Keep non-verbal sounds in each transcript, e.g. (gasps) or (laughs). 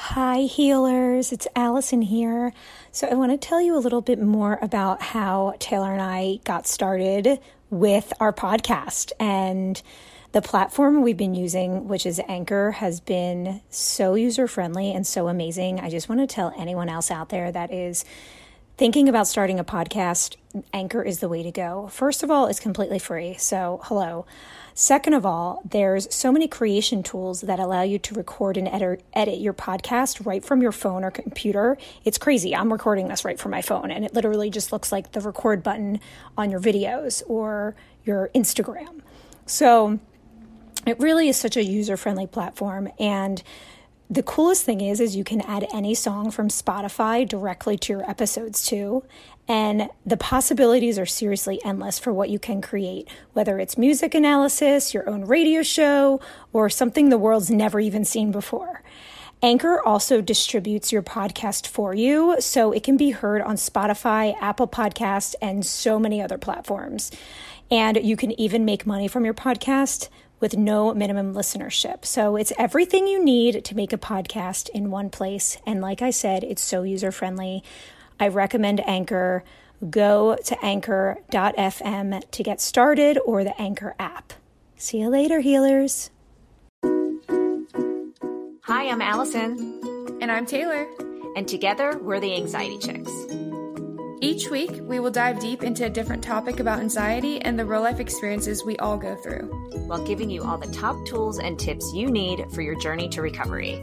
Hi, healers. It's Allison here. So, I want to tell you a little bit more about how Taylor and I got started with our podcast. And the platform we've been using, which is Anchor, has been so user friendly and so amazing. I just want to tell anyone else out there that is thinking about starting a podcast, Anchor is the way to go. First of all, it's completely free. So, hello. Second of all, there's so many creation tools that allow you to record and edit, edit your podcast right from your phone or computer. It's crazy. I'm recording this right from my phone, and it literally just looks like the record button on your videos or your Instagram. So it really is such a user friendly platform. And the coolest thing is is you can add any song from Spotify directly to your episodes too. And the possibilities are seriously endless for what you can create, whether it's music analysis, your own radio show, or something the world's never even seen before. Anchor also distributes your podcast for you, so it can be heard on Spotify, Apple Podcast, and so many other platforms. And you can even make money from your podcast with no minimum listenership. So it's everything you need to make a podcast in one place. And like I said, it's so user friendly. I recommend Anchor. Go to anchor.fm to get started or the Anchor app. See you later, healers. Hi, I'm Allison. And I'm Taylor. And together, we're the Anxiety Chicks. Each week, we will dive deep into a different topic about anxiety and the real life experiences we all go through, while giving you all the top tools and tips you need for your journey to recovery.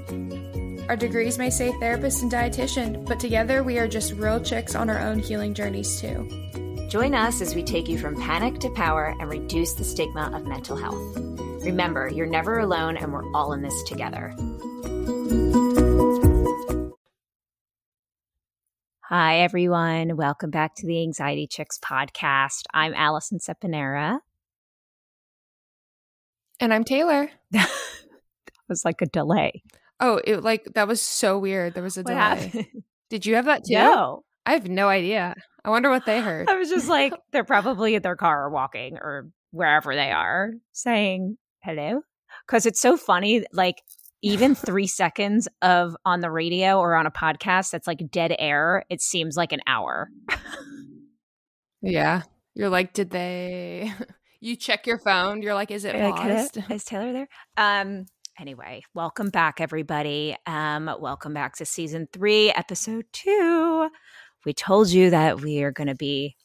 Our degrees may say therapist and dietitian, but together we are just real chicks on our own healing journeys, too. Join us as we take you from panic to power and reduce the stigma of mental health. Remember, you're never alone, and we're all in this together. Hi, everyone. Welcome back to the Anxiety Chicks podcast. I'm Allison Sepanera. And I'm Taylor. (laughs) that was like a delay. Oh, it like that was so weird. There was a what delay. Happened? (laughs) Did you have that too? No. I have no idea. I wonder what they heard. I was just (laughs) like, they're probably in their car or walking or wherever they are saying hello. Cause it's so funny. Like even (laughs) three seconds of on the radio or on a podcast that's like dead air, it seems like an hour. yeah. You're like, did they you check your phone? You're like, is it paused? Like, is Taylor there? Um anyway, welcome back everybody. Um welcome back to season 3, episode 2. We told you that we are going to be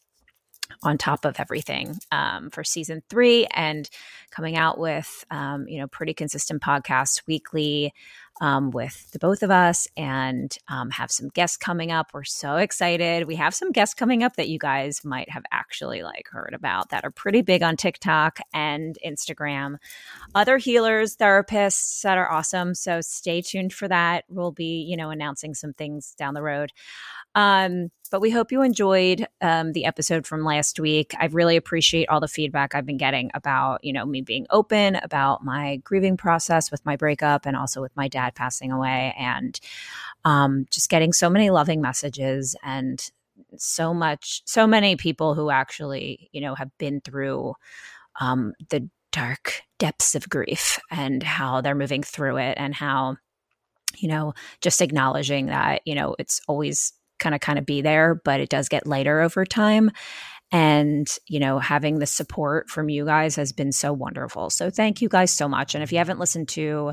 on top of everything um, for season three and coming out with um, you know pretty consistent podcasts weekly um, with the both of us and um, have some guests coming up. We're so excited. We have some guests coming up that you guys might have actually like heard about that are pretty big on tiktok and instagram. Other healers therapists that are awesome. So stay tuned for that. We'll be you know announcing some things down the road. Um, but we hope you enjoyed um, the episode from last week. I really appreciate all the feedback I've been getting about, you know, me being open about my grieving process with my breakup and also with my dad passing away and um, just getting so many loving messages and so much, so many people who actually, you know, have been through um, the dark depths of grief and how they're moving through it and how, you know, just acknowledging that, you know, it's always kind of kind of be there, but it does get lighter over time. And, you know, having the support from you guys has been so wonderful. So thank you guys so much. And if you haven't listened to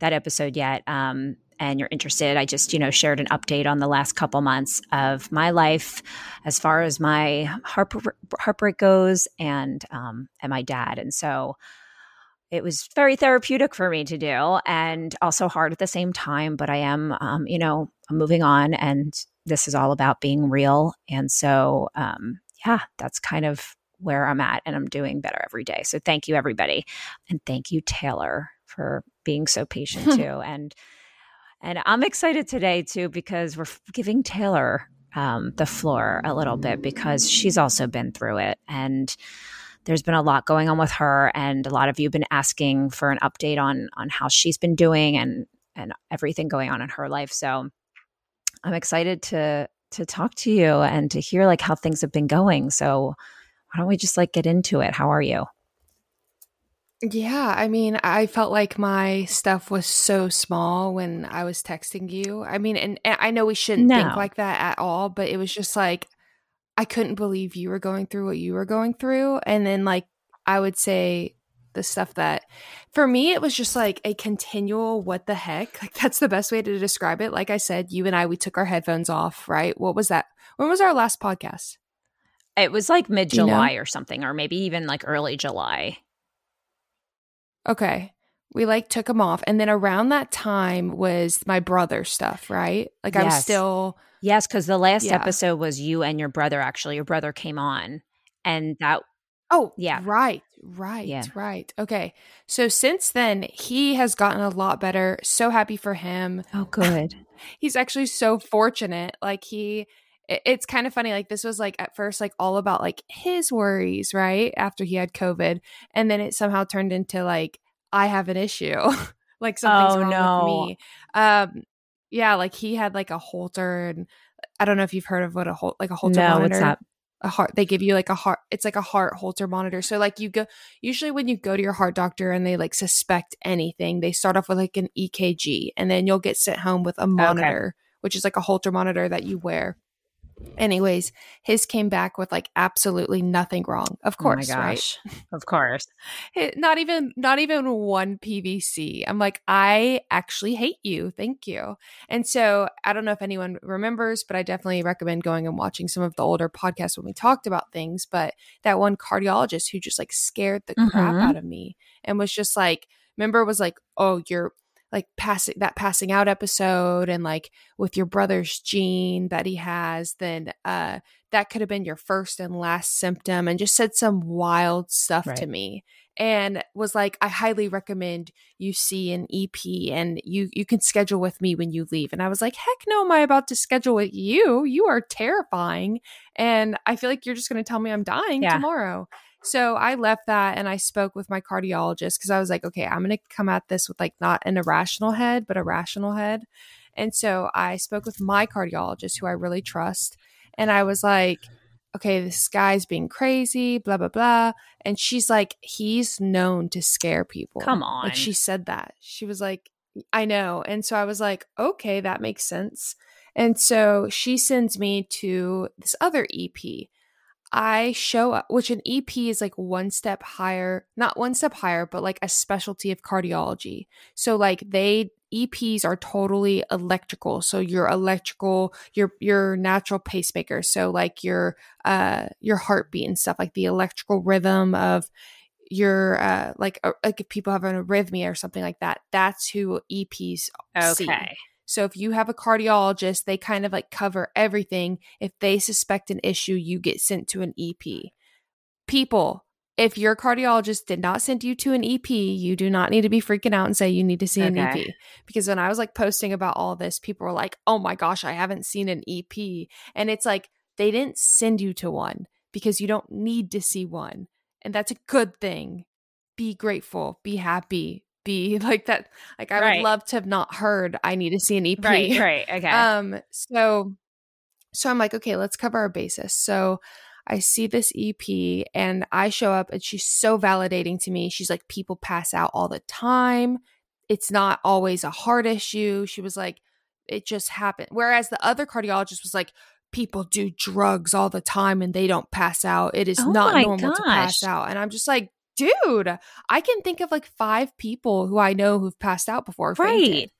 that episode yet, um, and you're interested, I just, you know, shared an update on the last couple months of my life as far as my heart, heartbreak goes and um, and my dad. And so it was very therapeutic for me to do and also hard at the same time. But I am, um, you know, moving on and this is all about being real. And so, um, yeah, that's kind of where I'm at and I'm doing better every day. So thank you, everybody. And thank you, Taylor, for being so patient (laughs) too. and, and I'm excited today too, because we're giving Taylor um, the floor a little bit because she's also been through it. And, there's been a lot going on with her and a lot of you have been asking for an update on on how she's been doing and and everything going on in her life so I'm excited to to talk to you and to hear like how things have been going. So why don't we just like get into it? How are you? Yeah, I mean, I felt like my stuff was so small when I was texting you. I mean, and, and I know we shouldn't No. think like that at all, but it was just like I couldn't believe you were going through what you were going through. And then, like, I would say the stuff that for me, it was just like a continual what the heck. Like, that's the best way to describe it. Like I said, you and I, we took our headphones off, right? What was that? When was our last podcast? It was like mid you know? July or something, or maybe even like early July. Okay. We like took them off. And then around that time was my brother stuff, right? Like I'm still Yes, because the last Yeah. episode was you and your brother. Actually, your brother came on, and that Oh, Yeah. Right. Right. Yeah. Right. Okay. So since then, he has gotten a lot better. So happy for him. oh good. (laughs) He's actually so fortunate. Like he it's kind of funny like this was like at first like all about like his worries, right? After he had COVID, and then it somehow turned into like I have an issue. (laughs) like something's Oh, wrong no. with me. Um yeah, like he had like a Holter and I don't know if you've heard of what a Hol- like a Holter no, monitor it's not. A heart they give you like a heart it's like a heart holter monitor. So like you go usually when you go to your heart doctor and they like suspect anything they start off with like an ekg and then you'll get sent home with a monitor which is like a holter monitor that you wear anyways his came back with like absolutely nothing wrong of course oh my right gosh. Of course. (laughs) Not even not even one pvc i'm like i actually hate you thank you and so i don't know if anyone remembers but i definitely recommend going and watching some of the older podcasts when we talked about things but that one cardiologist who just like scared the crap Mhm. out of me and was just like remember was like oh you're like passing that passing out episode and like with your brother's gene that he has then uh that could have been your first and last symptom and just said some wild stuff to me. And was like i highly recommend you see an ep and you you can schedule with me when you leave. And i was like heck no am i about to schedule with you? You are terrifying. And i feel like you're just going to tell me i'm dying Yeah. tomorrow so i left that and i spoke with my cardiologist because i was like okay i'm going to come at this with like not an irrational head but a rational head and so i spoke with my cardiologist who i really trust and i was like okay, this guy's being crazy, blah, blah, blah. And she's like, he's known to scare people. Come on. Like she said that. She was like, I know. And so I was like, okay, that makes sense. And so she sends me to this other EP. I show up, which an EP is like one step higher, not one step higher, but like a specialty of cardiology. So like they EPs are totally electrical. So your electrical, your your natural pacemaker. So like your uh your heartbeat and stuff, like the electrical rhythm of your uh like uh, like if people have an arrhythmia or something like that. That's who EPs see. Okay. So if you have a cardiologist, they kind of like cover everything. If they suspect an issue, you get sent to an EP. People, if your cardiologist did not send you to an EP, you do not need to be freaking out and say you need to see an EP. Because when I was like posting about all this, people were like, "Oh my gosh, I haven't seen an EP." And it's like they didn't send you to one because you don't need to see one. And that's a good thing. Be grateful, be happy, be (laughs) like that like I Right. would love to have not heard I need to see an EP. Right. Right. (laughs) Okay. Um so so I'm like, okay, let's cover our basis. So I see this EP and I show up and she's so validating to me. She's like, people pass out all the time. It's not always a heart issue. She was like, it just happened. Whereas the other cardiologist was like, people do drugs all the time and they don't pass out. It is Oh not normal to pass out. And I'm just like, dude, I can think of like five people who I know who've passed out before. or fainted right.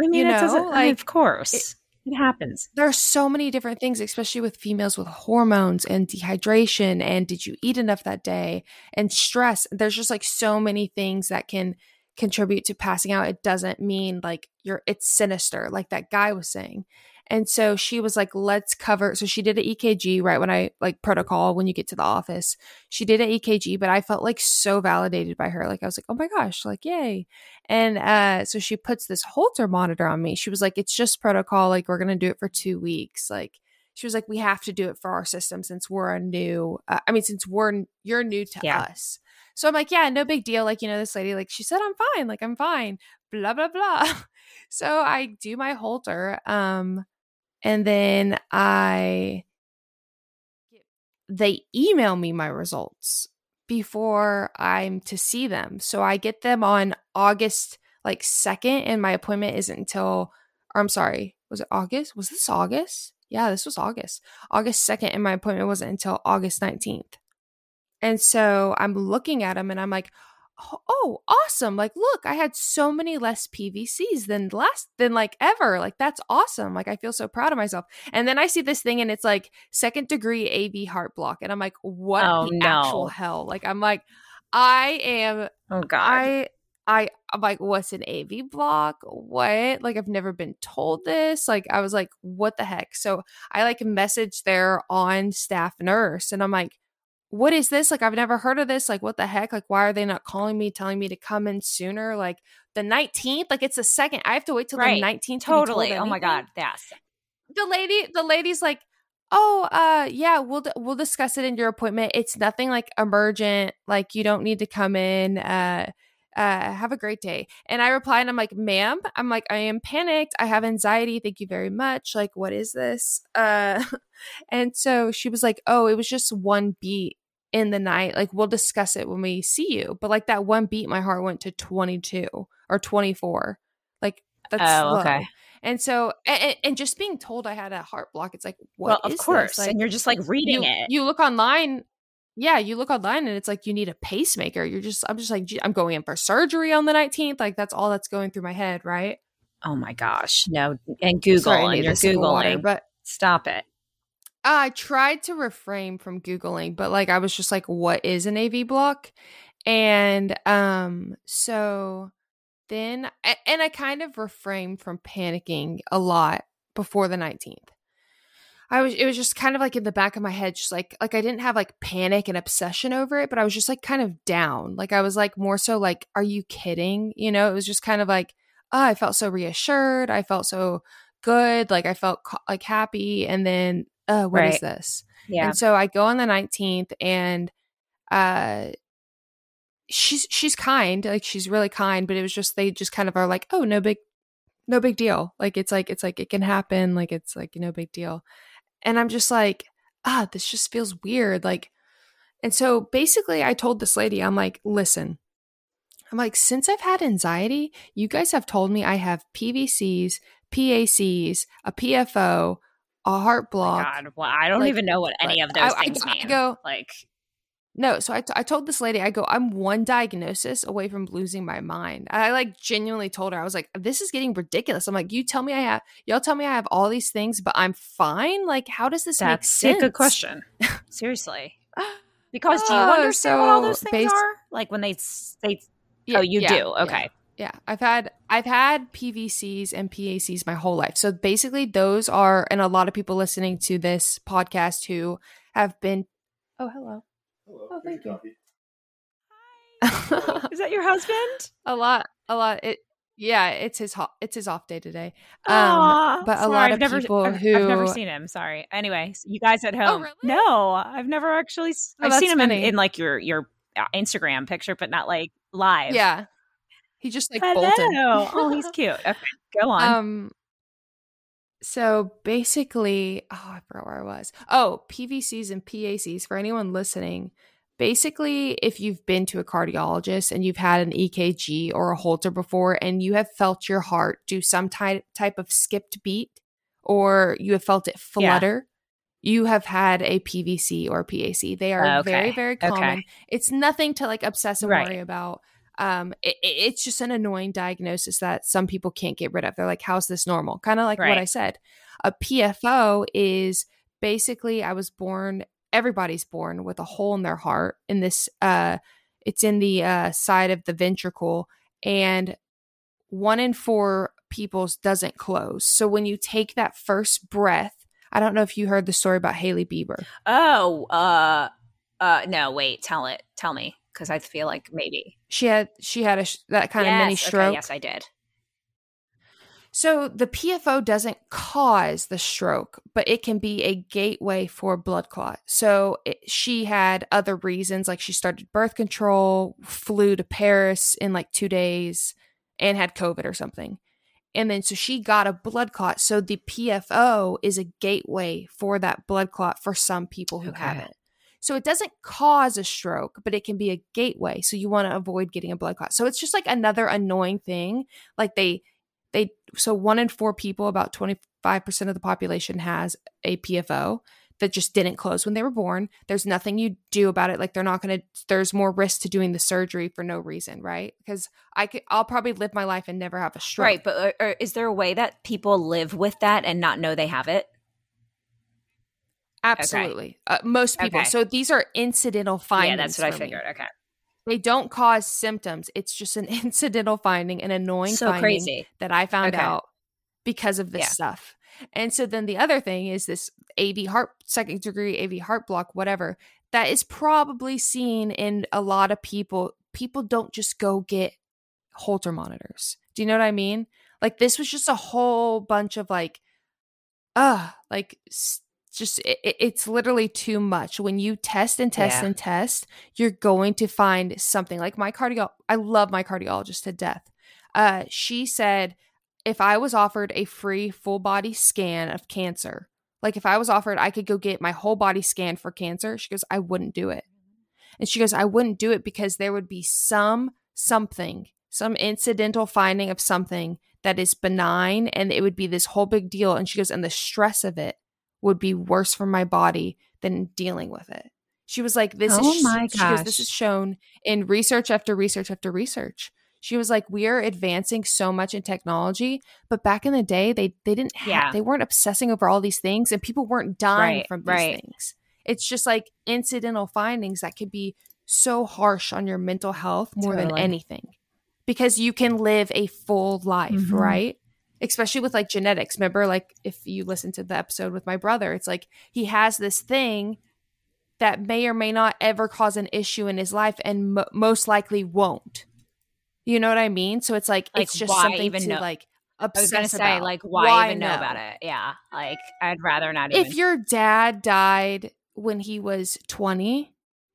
I mean, you it doesn't. know, like, of course, it, happens. there are so many different things, especially with females with hormones and dehydration. And did you eat enough that day? And stress. There's just like so many things that can contribute to passing out. It doesn't mean like you're, it's sinister, like that guy was saying. And so she was like, let's cover. So she did an EKG right when I like protocol when you get to the office. She did an EKG, but I felt like so validated by her. Like I was like, oh my gosh, like yay. And uh, so she puts this Holter monitor on me. She was like, it's just protocol. Like we're gonna do it for two weeks. Like she was like, we have to do it for our system since we're a new. Uh, I mean, since we're you're new to Yeah. us. So I'm like, yeah, no big deal. Like you know, this lady, like she said, I'm fine. Like I'm fine. Blah blah blah. (laughs) so I do my Holter. Um, and then I they email me my results before I'm to see them. So I get them on August like 2nd and my appointment isn't until or I'm sorry, was it August? Was this August? Yeah, this was August. August 2nd and my appointment wasn't until August 19th. And so I'm looking at them and I'm like, oh, awesome. Like, look, I had so many less PVCs than last, than like ever. Like, that's awesome. Like, I feel so proud of myself. And then I see this thing and it's like second degree AV heart block. And I'm like, what Oh, the no. actual hell? Like, I'm like, I am, Oh God. I, I, I'm like, what's an AV block? What? Like, I've never been told this. Like, I was like, what the heck? So I like message their on staff nurse and I'm like, what is this? Like, I've never heard of this. Like, what the heck? Like, why are they not calling me, telling me to come in sooner? Like, the 19th? Like, it's the second. I have to wait till Right. the 19th. totally. told Oh my? God. Yes. The lady, the lady's like, oh, uh, yeah, we'll, we'll discuss it in your appointment. It's nothing like emergent. Like, you don't need to come in. Uh, uh, have a great day. And I reply and I'm like, ma'am, I'm like, I am panicked. I have anxiety. Thank you very much. Like, what is this? Uh, (laughs) and so she was like, oh, it was just one beat in the night. Like, we'll discuss it when we see you. But like that one beat, my heart went to 22 or 24. Like, that's Oh, low. okay. And so, and, and just being told I had a heart block, it's like, what well, of course. Like, and you're just like reading you, it. you look online. Yeah, you look online and it's like you need a pacemaker. You're just, I'm just like, I'm going in for surgery on the 19th. Like that's all that's going through my head, right? oh my gosh. No. And Google Sorry, and you're of water, Googling. but Stop it. I tried to refrain from googling, but like I was just like, what is an AV block? And um, so then, and I kind of refrained from panicking a lot before the 19th. I was, it was just kind of like in the back of my head, just like, like I didn't have like panic and obsession over it, but I was just like kind of down. Like I was like more so like, are you kidding? You know, it was just kind of like, oh, I felt so reassured. I felt so good. Like I felt like happy. And then, uh, what is Right. this? Yeah. And so I go on the 19th and uh she's she's kind, like she's really kind, but it was just they just kind of are like, "Oh, no big no big deal." Like it's like it's like it can happen, like it's like no big deal. And I'm just like, "Ah, this just feels weird." Like and so basically I told this lady, I'm like, "Listen, I'm like, since I've had anxiety, you guys have told me I have PVCs, PACs, a PFO, a heart oh block, God, well, I don't like- even know what any of those I- I- things I mean. go- like, No, so I, t- I told this lady, I go, I'm one diagnosis away from losing my mind. I like genuinely told her, I was like, this is getting ridiculous. I'm like, you tell me I have, y'all tell me I have all these things, but I'm fine. Like, how does this make that's sense? a good question. Seriously. (laughs) Because do you Oh, understand what all those things bas- are? Like when they they oh, Yeah, oh you yeah, do okay Yeah, I've had I've had PVCs and PACs my whole life. So basically, those are, and a lot of people listening to this podcast who have been. Oh, hello. Hello. Oh, thank you. Hi. Is that your husband? (laughs) a lot, a lot. It, yeah, it's his ho- it's his off day today. Aw, Um, but a sorry, lot I've of never, people I've, who I've never seen him. Sorry. Anyway, you guys at home? really? No, I've never actually. s- Oh, I've seen him in, in like your your uh, Instagram picture, but not like live. Yeah, he just like Hello. bolted. Oh, he's (laughs) cute. Okay, go on. Um. So basically, oh, I forgot where I was. Oh, PVCs and PACs for anyone listening. Basically, if you've been to a cardiologist and you've had an EKG or a Holter before, and you have felt your heart do some type type of skipped beat, or you have felt it Yeah. flutter, you have had a PVC or PAC. They are Okay. very very Okay. common. It's nothing to like obsess and Right. worry about um it, it- it's just an annoying diagnosis that some people can't get rid of. They're like how's this normal? Kind of like what i said. A pfo is basically i was born everybody's born with a hole in their heart in this uh it's in the uh side of the ventricle and one in four people's doesn't close. So when you take that first breath i don't know if you heard the story about Hailey Bieber. Oh, uh, uh, no, wait. Tell it. Tell me, because I feel like maybe she had she had a that kind of mini Yes, okay, stroke yes, I did. So the PFO doesn't cause the stroke, but it can be a gateway for blood clot. So it, she had other reasons, like she started birth control, flew to Paris in like two days, and had COVID or something. And then so she got a blood clot. So the PFO is a gateway for that blood clot for some people who have Okay. it. So it doesn't cause a stroke, but it can be a gateway. So you want to avoid getting a blood clot. So it's just like another annoying thing. Like they, they, so one in four people, about 25% of the population has a PFO that just didn't close when they were born. There's nothing you do about it. Like they're not going to, there's more risk to doing the surgery for no reason, right? Because I could, I'll probably live my life and never have a stroke. Right. But uh, uh, is there a way that people live with that and not know they have it? Absolutely. Okay. Uh, most people. Okay. So these are incidental findings. Yeah, that's what I figured. Me. Okay. They don't cause symptoms. It's just an (laughs) incidental finding, an annoying so finding crazy. that I found okay. out because of this yeah. stuff. And so then the other thing is this AV heart, second degree AV heart block, whatever, that is probably seen in a lot of people. People don't just go get Holter monitors. Do you know what I mean? Like this was just a whole bunch of like, uh, like just it, it's literally too much. When you test and test yeah. and test you're going to find something. Like my cardio i love my cardiologist to death. Uh she said if i was offered a free full body scan of cancer like if i was offered i could go get my whole body scan for cancer. She goes i wouldn't do it. And she goes i wouldn't do it because there would be some something some incidental finding of something that is benign and it would be this whole big deal. And she goes and the stress of it would be worse for my body than dealing with it. She was like, "This oh is my gosh. Goes, this is shown in research after research after research." She was like, "We are advancing so much in technology, but back in the day, they they didn't have, yeah. they weren't obsessing over all these things, and people weren't dying right, from these right. things. It's just like incidental findings that could be so harsh on your mental health more totally. than anything, because you can live a full life, mm-hmm. right? Especially with like genetics. Remember, like if you listen to the episode with my brother, it's like he has this thing that may or may not ever cause an issue in his life and most likely won't. You know what I mean? So it's like, like it's just something even to know? like I was gonna say, about. like, why, why even know? know about it? Yeah, like I'd rather not. Even. If your dad died when he was twenty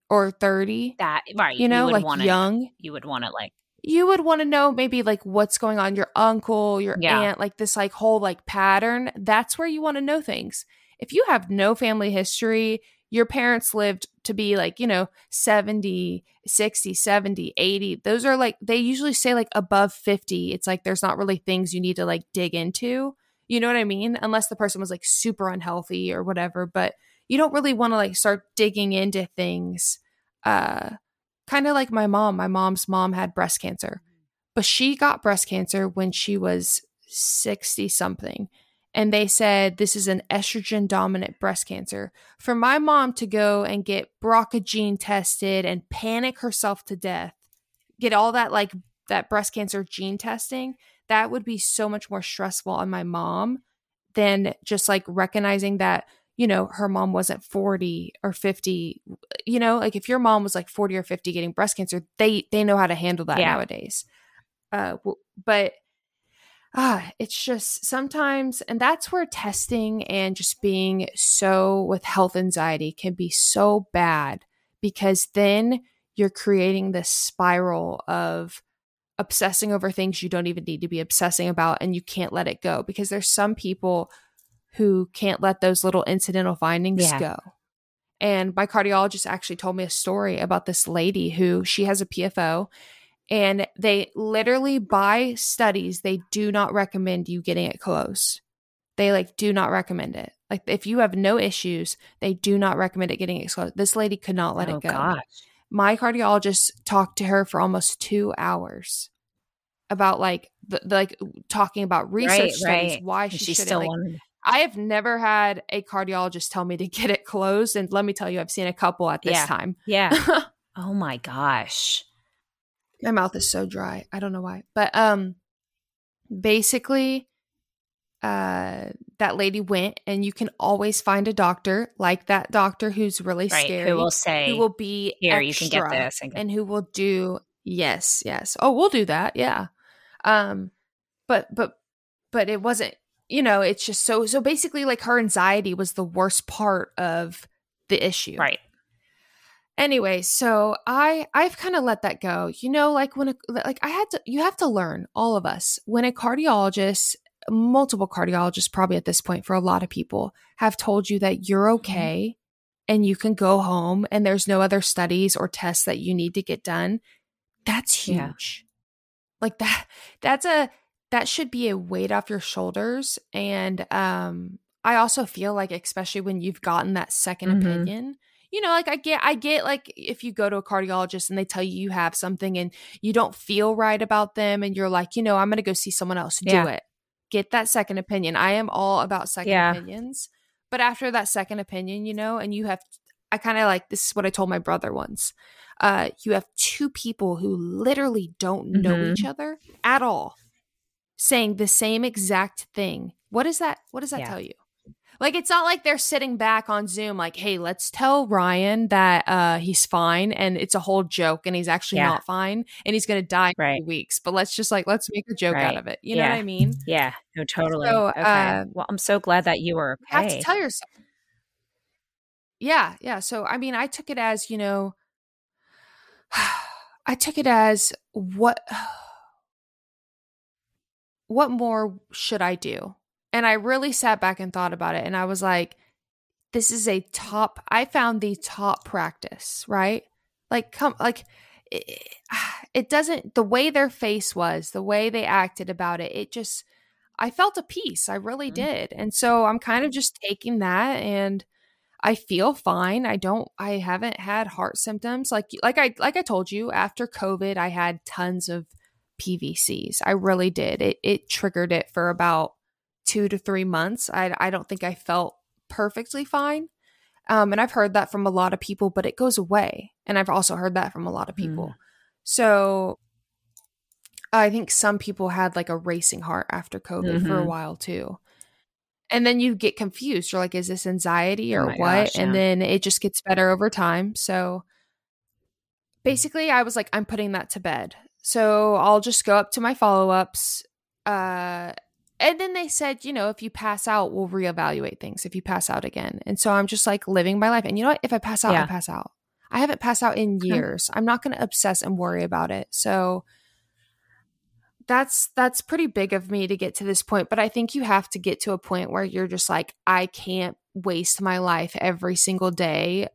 or thirty, that right, you know, you like young, you would want to like you would want to know maybe like what's going on your uncle your yeah. aunt like this like whole like pattern that's where you want to know things. If you have no family history your parents lived to be like you know 70 60 70 80 those are like they usually say like above 50 it's like there's not really things you need to like dig into. You know what i mean? Unless the person was like super unhealthy or whatever but you don't really want to like start digging into things uh kind of like my mom. My mom's mom had breast cancer, but she got breast cancer when she was 60 something. And they said this is an estrogen dominant breast cancer. For my mom to go and get BRCA gene tested and panic herself to death, get all that like that breast cancer gene testing, that would be so much more stressful on my mom than just like recognizing that you know, her mom wasn't 40 or 50, you know, like if your mom was like 40 or 50 getting breast cancer, they they know how to handle that yeah. nowadays. Uh but ah, it's just sometimes and that's where testing and just being so with health anxiety can be so bad because then you're creating this spiral of obsessing over things you don't even need to be obsessing about and you can't let it go because there's some people who can't let those little incidental findings yeah. go. And my cardiologist actually told me a story about this lady who she has a PFO and they literally by studies they do not recommend you getting it close. They like do not recommend it. Like if you have no issues, they do not recommend it getting exposed. This lady could not let oh, it go. Gosh. My cardiologist talked to her for almost 2 hours about like the, the like talking about research right, studies, right. why she, she still like, wanted I have never had a cardiologist tell me to get it closed. And let me tell you, I've seen a couple at this yeah. time. Yeah. (laughs) oh my gosh. My mouth is so dry. I don't know why. But um basically uh that lady went and you can always find a doctor like that doctor who's really right, scary who will say who will be here you can get this and, and who will do yes yes oh we'll do that yeah um but but but it wasn't you know, it's just so so basically like her anxiety was the worst part of the issue. Right. Anyway, so I I've kind of let that go. You know, like when a, like I had to you have to learn all of us when a cardiologist multiple cardiologists probably at this point for a lot of people have told you that you're mm-hmm. okay and you can go home and there's no other studies or tests that you need to get done, that's Yeah. huge. Like that that's a that should be a weight off your shoulders and um I also feel like especially when you've gotten that 2nd Mhm. opinion, you know, like I get I get like if you go to a cardiologist and they tell you you have something and you don't feel right about them and you're like, you know, I'm going to go see someone else. Do Yeah. it. Get that second opinion. I am all about second Yeah. opinions. But after that second opinion, you know, and you have I kind of like this is what I told my brother once. Uh you have two people who literally don't know Mhm. each other at all saying the same exact thing. What is that what does that Yeah. tell you? Like it's not like they're sitting back on Zoom like, "Hey, let's tell Ryan that uh he's fine and it's a whole joke and he's actually Yeah. not fine and he's going to die in Right. weeks." But let's just like let's make a joke out of it. You know what I mean? Yeah, no, totally. So, okay. uh, well, I'm so glad that you were You have to tell yourself. Yeah, yeah. So I mean, I took it as, you know, (sighs) I took it as what what more should I do? And I really sat back and thought about it and I was like this is a top I found the top practice, right? Like come like it, (sighs) it doesn't the way their face was, the way they acted about it, it just I felt a peace. I really Mhm. did. And so I'm kind of just taking that and I feel fine. I don't I haven't had heart symptoms like like I like I told you after COVID I had tons of PVCs. I really did. It it triggered it for about 2 to 3 months. I I don't think I felt perfectly fine. Um and I've heard that from a lot of people but it goes away. And I've also heard that from a lot of people. So I think some people had like a racing heart after COVID for a Mhm. while too. And then you get confused. You're like, is this anxiety Oh or my what? gosh, and then it just gets better over time. So basically, I was like, I'm putting that to bed. So I'll just go up to my follow ups. Uh, and then they said, you know, if you pass out, we'll reevaluate things if you pass out again. And so I'm just like living my life. And you know what? If I pass out, Yeah. I pass out. I haven't passed out in years. I'm not going to obsess and worry about it. So that's that's pretty big of me to get to this point, but I think you have to get to a point where you're just like I can't waste my life every single day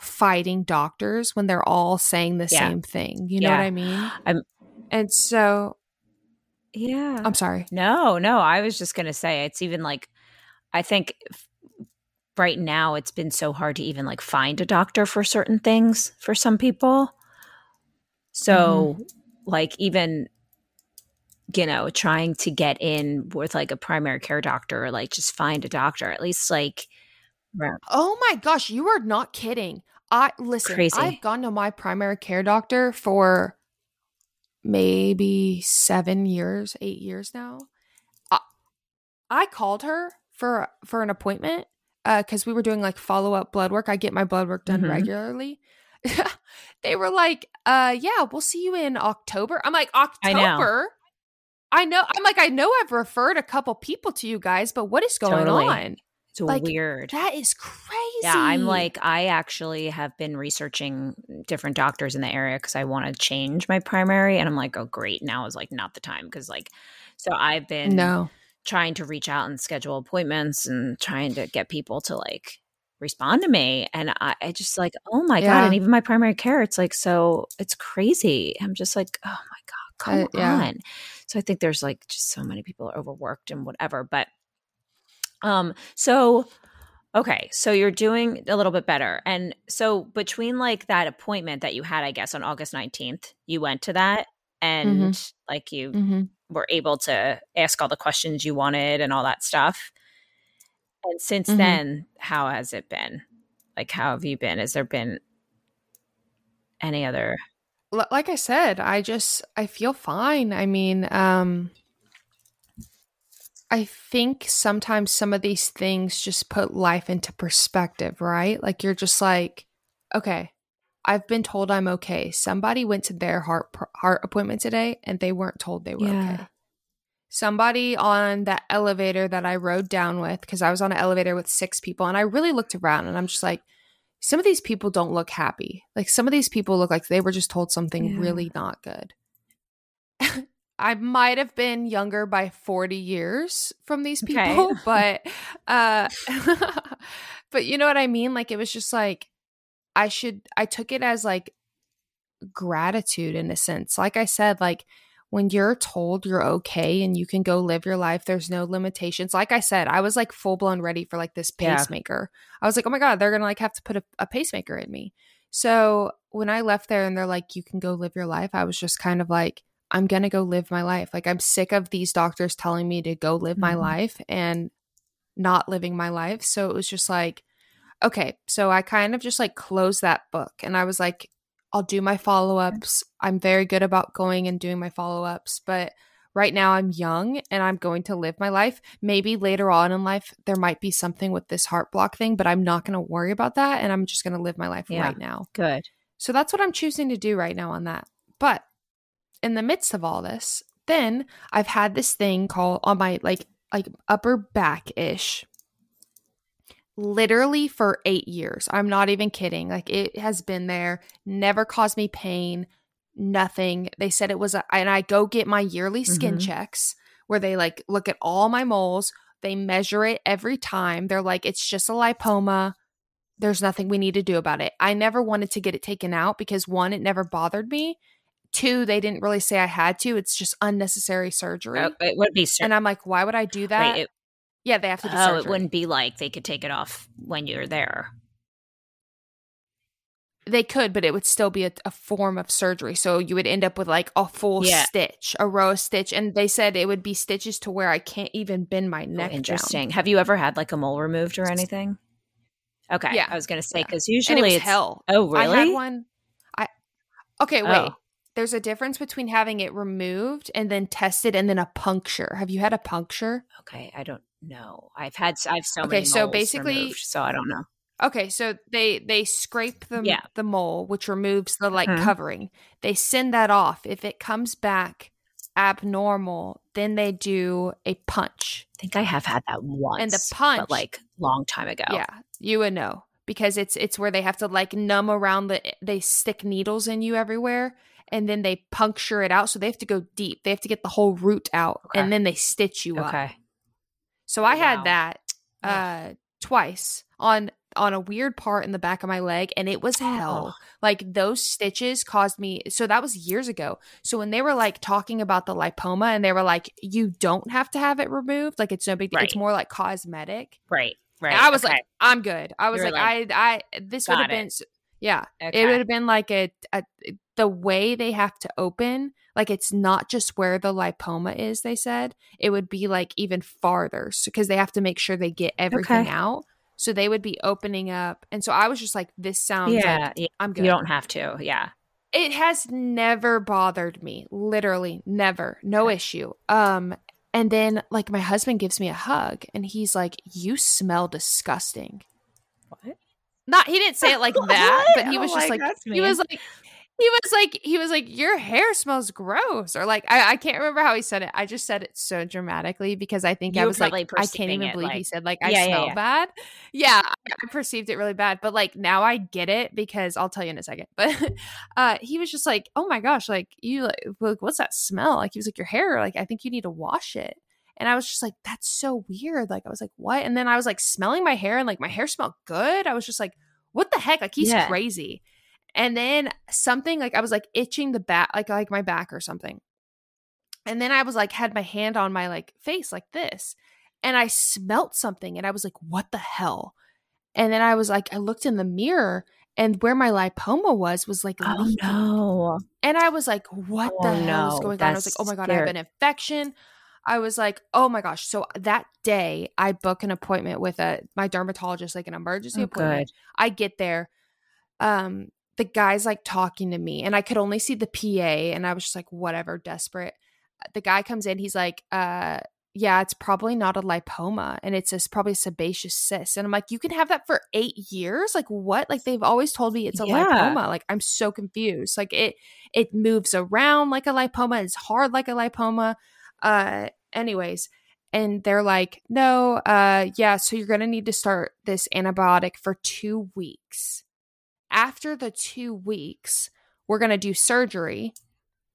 fighting doctors when they're all saying the Yeah. same thing. You know what I mean? I'm- and so Yeah. I'm sorry. No, no, I was just going to say it's even like I think f- right now it's been so hard to even like find a doctor for certain things for some people. So mm-hmm. like even you know, trying to get in with like a primary care doctor or like just find a doctor at least like around- Oh my gosh, you are not kidding. I listen, Crazy. I've gone to my primary care doctor for maybe 7 years, 8 years now. I, I called her for for an appointment uh cuz we were doing like follow-up blood work. I get my blood work done Mhm. regularly. (laughs) they were like, "Uh yeah, we'll see you in October." I'm like, I know. "October?" I know. I'm like, I know I've referred a couple people to you guys, but what is going Totally. on? It's Like, weird. That is crazy. Yeah, I'm like I actually have been researching different doctors in the area because I want to change my primary, and I'm like, oh great, now is like not the time because like, so I've been no. trying to reach out and schedule appointments and trying to get people to like respond to me, and I, I just like, oh my god, and even my primary care, it's like so, it's crazy. I'm just like, oh my god, come Uh, yeah. on. So I think there's like just so many people are overworked and whatever, but um, so Okay, so you're doing a little bit better. And so between like that appointment that you had, I guess on August 19th, you went to that and like you hmm were able to ask all the questions you wanted and all that stuff. And since Mhm. then, how has it been? Like how have you been? Has there been any other like I said, I just I feel fine. I mean, um I think sometimes some of these things just put life into perspective, right? Like you're just like, okay, I've been told I'm okay. Somebody went to their heart heart appointment today and they weren't told they were Yeah. okay. Somebody on that elevator that I rode down with because I was on an elevator with six people and I really looked around and I'm just like some of these people don't look happy. Like some of these people look like they were just told something Yeah. really not good. (laughs) I might have been younger by 40 years from these people, okay. (laughs) but uh (laughs) but you know what I mean? Like it was just like I should I took it as like gratitude in a sense. Like I said, like when you're told you're okay and you can go live your life, there's no limitations. Like I said, I was like full blown ready for like this pacemaker. Yeah. I was like, oh my God, they're gonna like have to put a, a pacemaker in me. So when I left there and they're like, you can go live your life, I was just kind of like, I'm going to go live my life. Like, I'm sick of these doctors telling me to go live mm-hmm. my life and not living my life. So it was just like, okay. So I kind of just like closed that book and I was like, I'll do my follow ups. I'm very good about going and doing my follow ups, but right now I'm young and I'm going to live my life. Maybe later on in life, there might be something with this heart block thing, but I'm not going to worry about that. And I'm just going to live my life yeah, right now. Good. So that's what I'm choosing to do right now on that. But in the midst of all this, then I've had this thing called on my like like upper back ish literally for eight years. I'm not even kidding. Like it has been there, never caused me pain, nothing. They said it was a, and I go get my yearly skin mm-hmm. checks where they like look at all my moles. They measure it every time. They're like, it's just a lipoma. There's nothing we need to do about it. I never wanted to get it taken out because one, it never bothered me. Two, they didn't really say I had to. It's just unnecessary surgery. Oh, it would be, sur- and I'm like, why would I do that? Wait, it, yeah, they have to do. Oh, surgery. it wouldn't be like they could take it off when you're there. They could, but it would still be a, a, form of surgery. So you would end up with like a full yeah. stitch, a row of stitch. And they said it would be stitches to where I can't even bend my oh, neck. Oh, interesting. Down. Have you ever had like a mole removed or anything? Okay. Yeah. I was going to say, because yeah. usually it it's hell. Oh, really? I had one. I, okay, wait. Oh. There's a difference between having it removed and then tested and then a puncture. Have you had a puncture? Okay. I don't know. I've had, I've so okay, so basically, removed, so I don't know. Okay, so they they scrape the yeah. the mole, which removes the like mm-hmm. covering. They send that off. If it comes back abnormal, then they do a punch. I think I have had that once, and the punch, like long time ago. Yeah, you would know because it's it's where they have to like numb around the. They stick needles in you everywhere, and then they puncture it out. So they have to go deep. They have to get the whole root out, okay. and then they stitch you okay. up. So I wow. had that uh, twice on on a weird part in the back of my leg and it was hell. Oh. Like those stitches caused me so that was years ago. So when they were like talking about the lipoma and they were like you don't have to have it removed, like it's no big deal. Right. It's more like cosmetic. Right. Right. And I was okay. like I'm good. I was like, like, I I this would have been yeah. Okay. It would have been like a, a the way they have to open like it's not just where the lipoma is they said it would be like even farther because so, they have to make sure they get everything okay. out so they would be opening up. And so I was just like, this sounds yeah, like yeah. I'm good. You don't have to. Yeah. It has never bothered me. Literally never. No okay. issue. Um and then like my husband gives me a hug and he's like, You smell disgusting. What? Not he didn't say it like (laughs) that, but he was oh just like he was like he was like he was like your hair smells gross or like I, I can't remember how he said it i just said it so dramatically because i think you i was like i can't even believe like, he said like i yeah, smell yeah, yeah. bad yeah I, perceived it really bad but like now i get it because i'll tell you in a second but (laughs) uh he was just like oh my gosh like you like what's that smell like he was like your hair like i think you need to wash it and I was just like, that's so weird. Like, I was like, what? And then I was like smelling my hair and like my hair smelled good. I was just like, what the heck? Like, he's crazy. And then something like I was like itching the back, like like my back or something. And then I was like had my hand on my like face like this, and I smelt something, and I was like, "What the hell?" And then I was like, I looked in the mirror, and where my lipoma was was like oh leaking. no and i was like what oh, the hell no. is going That's on i was like oh my god scary. i have an infection i was like oh my gosh so that day i book an appointment with a my dermatologist like an emergency oh, appointment good. i get there um the guy's like talking to me and I could only see the PA and I was just like, whatever, desperate. The guy comes in, he's like, uh, yeah, it's probably not a lipoma and it's just probably a sebaceous cyst. And I'm like, you can have that for eight years? Like what? Like they've always told me it's a yeah. lipoma. Like I'm so confused. Like it it moves around like a lipoma, it's hard like a lipoma. Uh anyways. And they're like, no, uh, yeah, so you're gonna need to start this antibiotic for two weeks after the two weeks, we're going to do surgery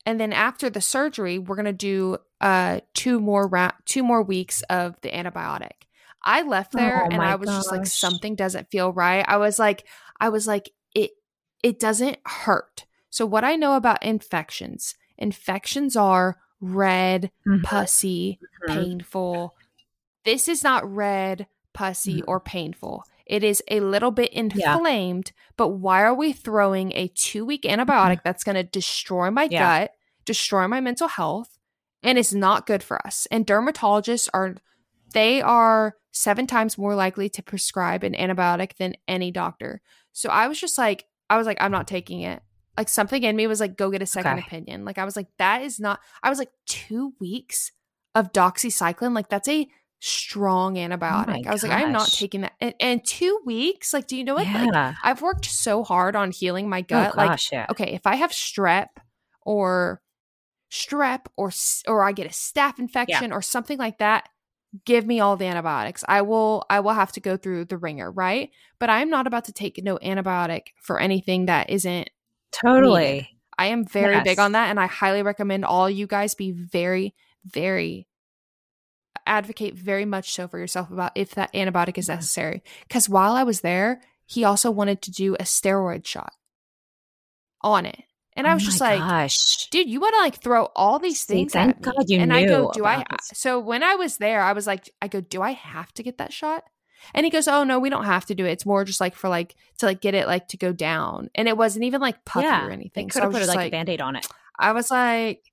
and then after the surgery, we're gonna do uh two more ra- two more weeks of the antibiotic. I left there Oh and I was just like something doesn't feel right. I was like I was like it it doesn't hurt. So what I know about infections, infections are red, Mhm. pussy, Mhm. painful. This is not red, pussy, Mhm. or painful. It is a little bit Yeah. inflamed, but why are we throwing a two week antibiotic that's going to destroy my Mm-hmm. Yeah. gut, destroy my mental health, and it's not good for us? And dermatologists are, they are seven times more likely to prescribe an antibiotic than any doctor. So I was just like, I was like, I'm not taking it. Like something in me was like, go get a second Okay. opinion. Like I was like, that is not, I was like, two weeks of doxycycline, like that's a strong oh antibiotic. I was like, I'm not Oh taking that. And, and two weeks, like, do you know what? Like, I've worked so hard on healing my oh gut. like, gosh, yeah. okay, if I have strep or strep or or I get a staph infection or something like that, give me all the antibiotics. I will I will have to go through the ringer, right? But I'm not about to take no antibiotic for anything that isn't Totally. I am very Yes. big on that and I highly recommend all you guys be very very advocate very much so for yourself about if that antibiotic is necessary cuz while I was there, he also wanted to do a steroid shot on it. And I Oh was my just like, gosh. dude, you want to like throw all these See, things thank at me. God you and I go, do I? this. So when I was there, I was like, I go, do I have to get that shot? And he goes, oh no, we don't have to do it. It's more just like for like to like get it like to go down. And it wasn't even like puffy yeah. or anything. could So I have was put like, like, a band-aid on it. I was like,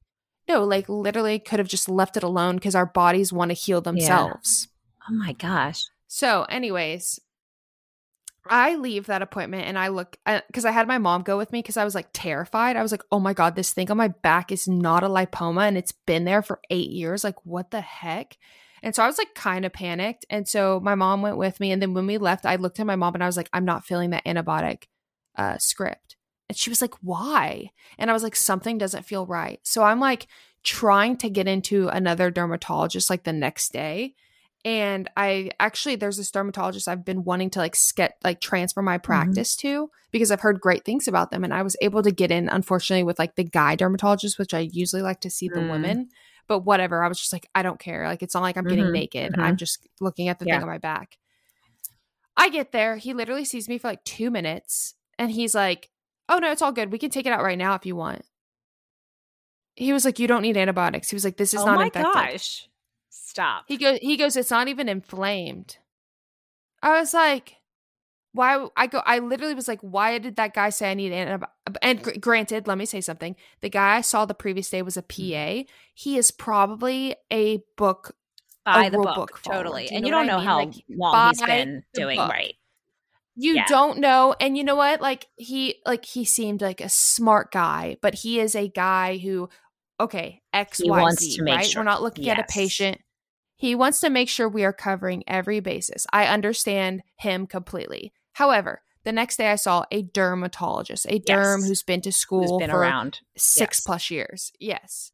no, like literally could have just left it alone because our bodies want to heal themselves. Oh my gosh. So, anyways, I leave that appointment and I look because I had my mom go with me because I was like terrified. I was like, oh my God, this thing on my back is not a lipoma and it's been there for eight years. Like, what the heck? And so I was like kind of panicked. And so my mom went with me. And then when we left, I looked at my mom and I was like, I'm not feeling that antibiotic uh, script. And she was like, why? And I was like, something doesn't feel right. So I'm like trying to get into another dermatologist like the next day and I actually there's this dermatologist I've been wanting to like get like transfer my practice to because I've heard great things about them and I was able to get in unfortunately with like the guy dermatologist which I usually like to see the Mm. women but whatever I was just like I don't care like it's not like I'm getting Mhm, naked mhm. I'm just looking at the Yeah. thing on my back I get there he literally sees me for like 2 minutes and he's like oh no it's all good we can take it out right now if you want he was like you don't need antibiotics he was like this is oh not my infected gosh. Stop. he goes, he goes, it's not even inflamed. I was like, why? I go, I literally was like, why did that guy say I need antibiotic? Uh, and gr- granted, let me say something. The guy I saw the previous day was a mm-hmm. PA. He is probably a book. By the rule book, book totally. You and you don't I know mean? how Like, long he's been doing book. right. You Yeah. don't know. And you know what? Like he, like he seemed like a smart guy, but he is a guy who, okay, X, He Y, wants Z, right? sure- We're not looking at a patient. He wants to make sure we are covering every basis. I understand him completely. However, the next day I saw a dermatologist, a derm Yes. who's been to Who's school been for around. six Yes. plus years. Yes.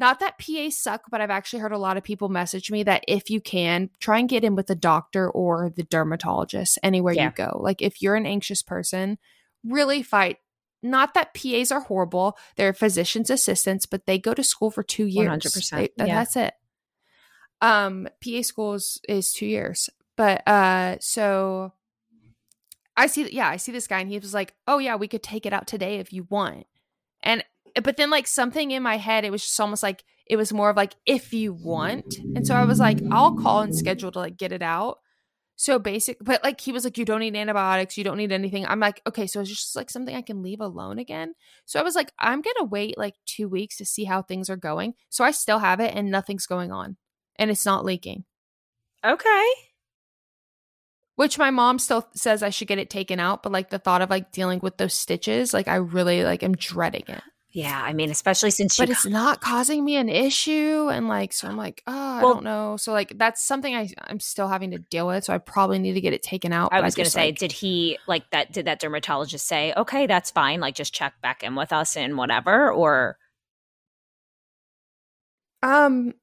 Not that PAs suck, but I've actually heard a lot of people message me that if you can, try and get in with the doctor or the dermatologist anywhere Yeah. you go. Like if you're an anxious person, really fight. Not that PAs are horrible. They're physician's assistants, but they go to school for two years. 100%, They- yeah. That's it. Um, PA schools is two years. But uh so I see yeah, I see this guy and he was like, Oh yeah, we could take it out today if you want. And Eh, but then like something in my head, it was just almost like it was more of like if you want. And so I was like, I'll call and schedule to like get it out. So basic, but like he was like, you don't need antibiotics, you don't need anything. I'm like, okay, so it's just like something I can leave alone again. So I was like, I'm gonna wait like two weeks to see how things are going. So I still have it and nothing's going on, and it's not leaking. Okay. Which my mom still says I should get it taken out, but like the thought of like dealing with those stitches, like I really like am dreading it. Yeah, I mean, especially since but it's not causing me an issue and like so i'm like oh i Well- don't know so like that's something i i'm still having to deal with so i probably need to get it taken out I was going to say, like- did he like that? Did that dermatologist say, okay, that's fine, like just check back in with us and whatever, or um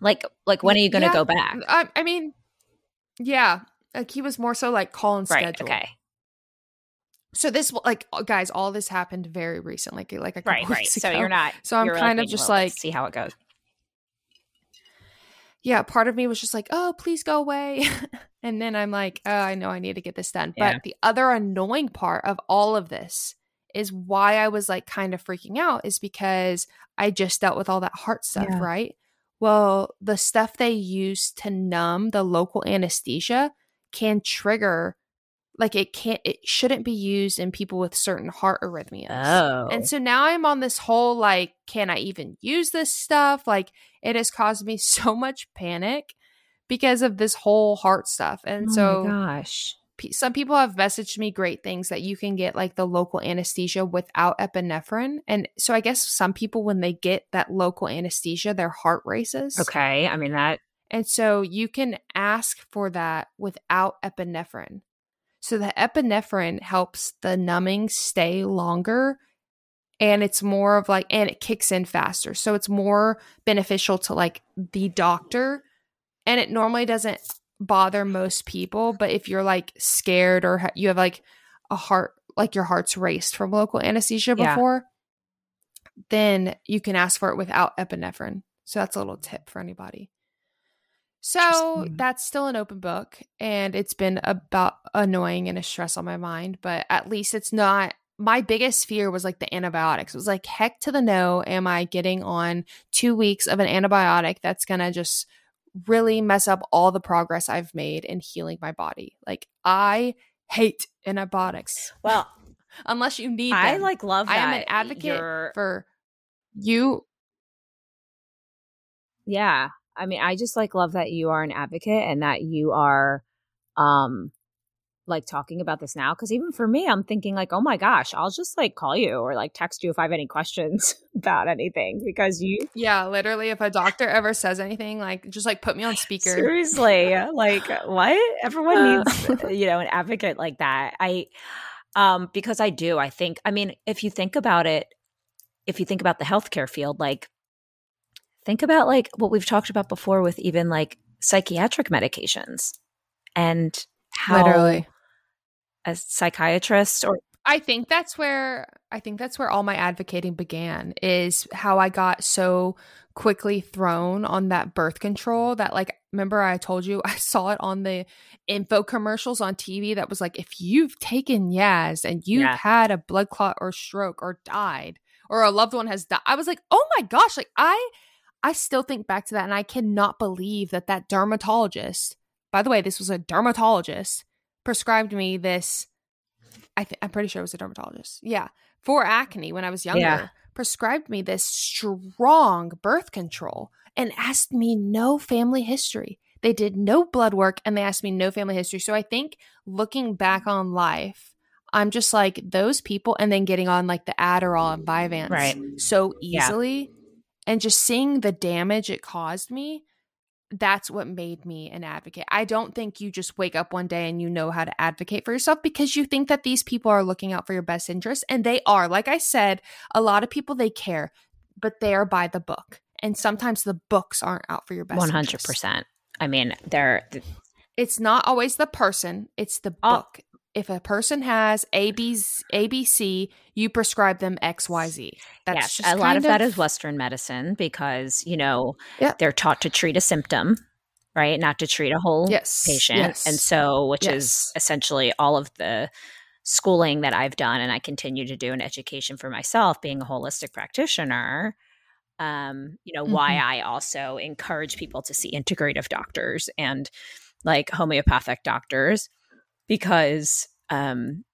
like, like when are you going to yeah, go back? I, I mean yeah like he was more so like call and Right. schedule Okay. So this like uh, guys all this happened very recently like like a right (laughs) right. so you're not so i'm kind like, of just like see how it goes. Yeah part of me was just like oh please go away. (laughs) And then i'm like oh i know i need to get this done. Yeah. but the other annoying part of all of this is why i was like kind of freaking out is because i just dealt with all that heart stuff yeah. right? Well the stuff they use to numb the local anesthesia can trigger like it can't it shouldn't be used in people with certain heart arrhythmias. Oh. And so now I'm on this whole like can I even use this stuff? Like it has caused me (laughs) so much panic because of this whole heart stuff. And oh so gosh. Some people have messaged me great things that you can get like the local anesthesia without epinephrine. And so I guess some people when they get that local anesthesia their heart races. Okay. I mean that and so you can ask for that without epinephrine. So the epinephrine helps the numbing stay longer and it's more of like and it kicks in faster. So it's more beneficial to like the doctor and it normally doesn't bother most people, but if you're like scared or ha- you have like a heart like your heart's raced from local anesthesia before, yeah. then you can ask for it without epinephrine. So that's a little tip for anybody. So that's still an open book, and it's been about annoying and a stress on my mind, but at least it's not. My biggest fear was like the antibiotics. It was like, heck to the no, am I getting on two weeks of an antibiotic that's going to just really mess up all the progress I've made in healing my body? Like, I hate antibiotics. Well, (laughs) unless you need them. I like love that. I am an advocate for you. Yeah. I mean, I just like love that you are an advocate and that you are um like talking about this now because even for me i'm thinking like oh my gosh i'll just like call you or like text you if i have any questions (laughs) about anything because you yeah literally if a doctor ever says anything like just like put me on speaker. Seriously like (laughs) what? Everyone uh. needs you know an advocate like that. I um because i do i think i mean if you think about it if you think about the healthcare field like think about like what we've talked about before with even like psychiatric medications and how literally a psychiatrist or I think that's where I think that's where all my advocating began is how I got so quickly thrown on that birth control that like remember I told you (laughs) I saw it on the info commercials on TV that was like if you've taken Yaz and you've yeah. had a blood clot or stroke or died or a loved one has died I was like oh my gosh like I I still think back to that and I cannot believe that that dermatologist, by the way, this was a dermatologist, prescribed me this. I th- I'm pretty sure it was a dermatologist. Yeah. For acne when I was younger, yeah. prescribed me this strong birth control and asked me no family history. They did no blood work and they asked me no family history. So I think looking back on life, I'm just like those people and then getting on like the Adderall and Vyvanse right. so easily. Yeah and just seeing the damage it caused me that's what made me an advocate. I don't think you just wake up one day and you know how to advocate for yourself because you think that these people are looking out for your best interest and they are. Like I said, a lot of people they care, but they are by the book. And sometimes the books aren't out for your best 100%. Interest. I mean, they're it's not always the person, it's the book if a person has AB's, ABC, you prescribe them XYZ. That's yes, a lot of, of, that is Western medicine because, you know, yep. they're taught to treat a symptom, right? Not to treat a whole yes. patient. Yes. And so, which is essentially all of the schooling that I've done and I continue to do in education for myself, being a holistic practitioner. Um, you know, mm-hmm. why I also encourage people to see integrative doctors and like homeopathic doctors because um,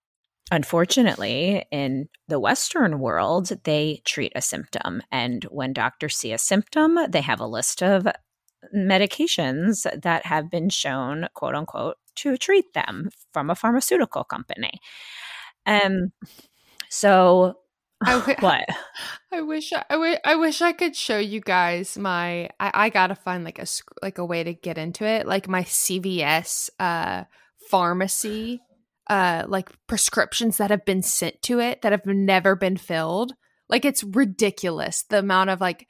unfortunately in the western world they treat a symptom and when doctors see a symptom they have a list of medications that have been shown quote unquote to treat them from a pharmaceutical company. Um so I w- (sighs) what? (laughs) I wish I, w- I wish I could show you guys my I, I gotta find like a like a way to get into it like my CVS uh pharmacy uh like prescriptions that have been sent to it that have never been filled like it's ridiculous the amount of like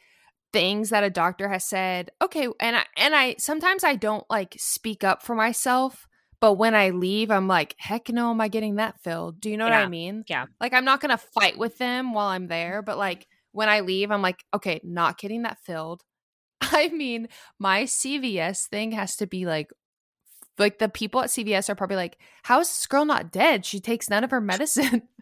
things that a doctor has said okay and i and i sometimes i don't like speak up for myself But when I leave, I'm like, heck no, am I getting that filled? Do you know what I mean? Yeah. Like, I'm not going to fight with them while I'm there, but like when I leave, I'm like, okay, not getting that filled. (laughs) I mean, my CVS thing has to be like, like the people at CVS are probably like, how is this girl not dead? She takes none of her medicine. (laughs)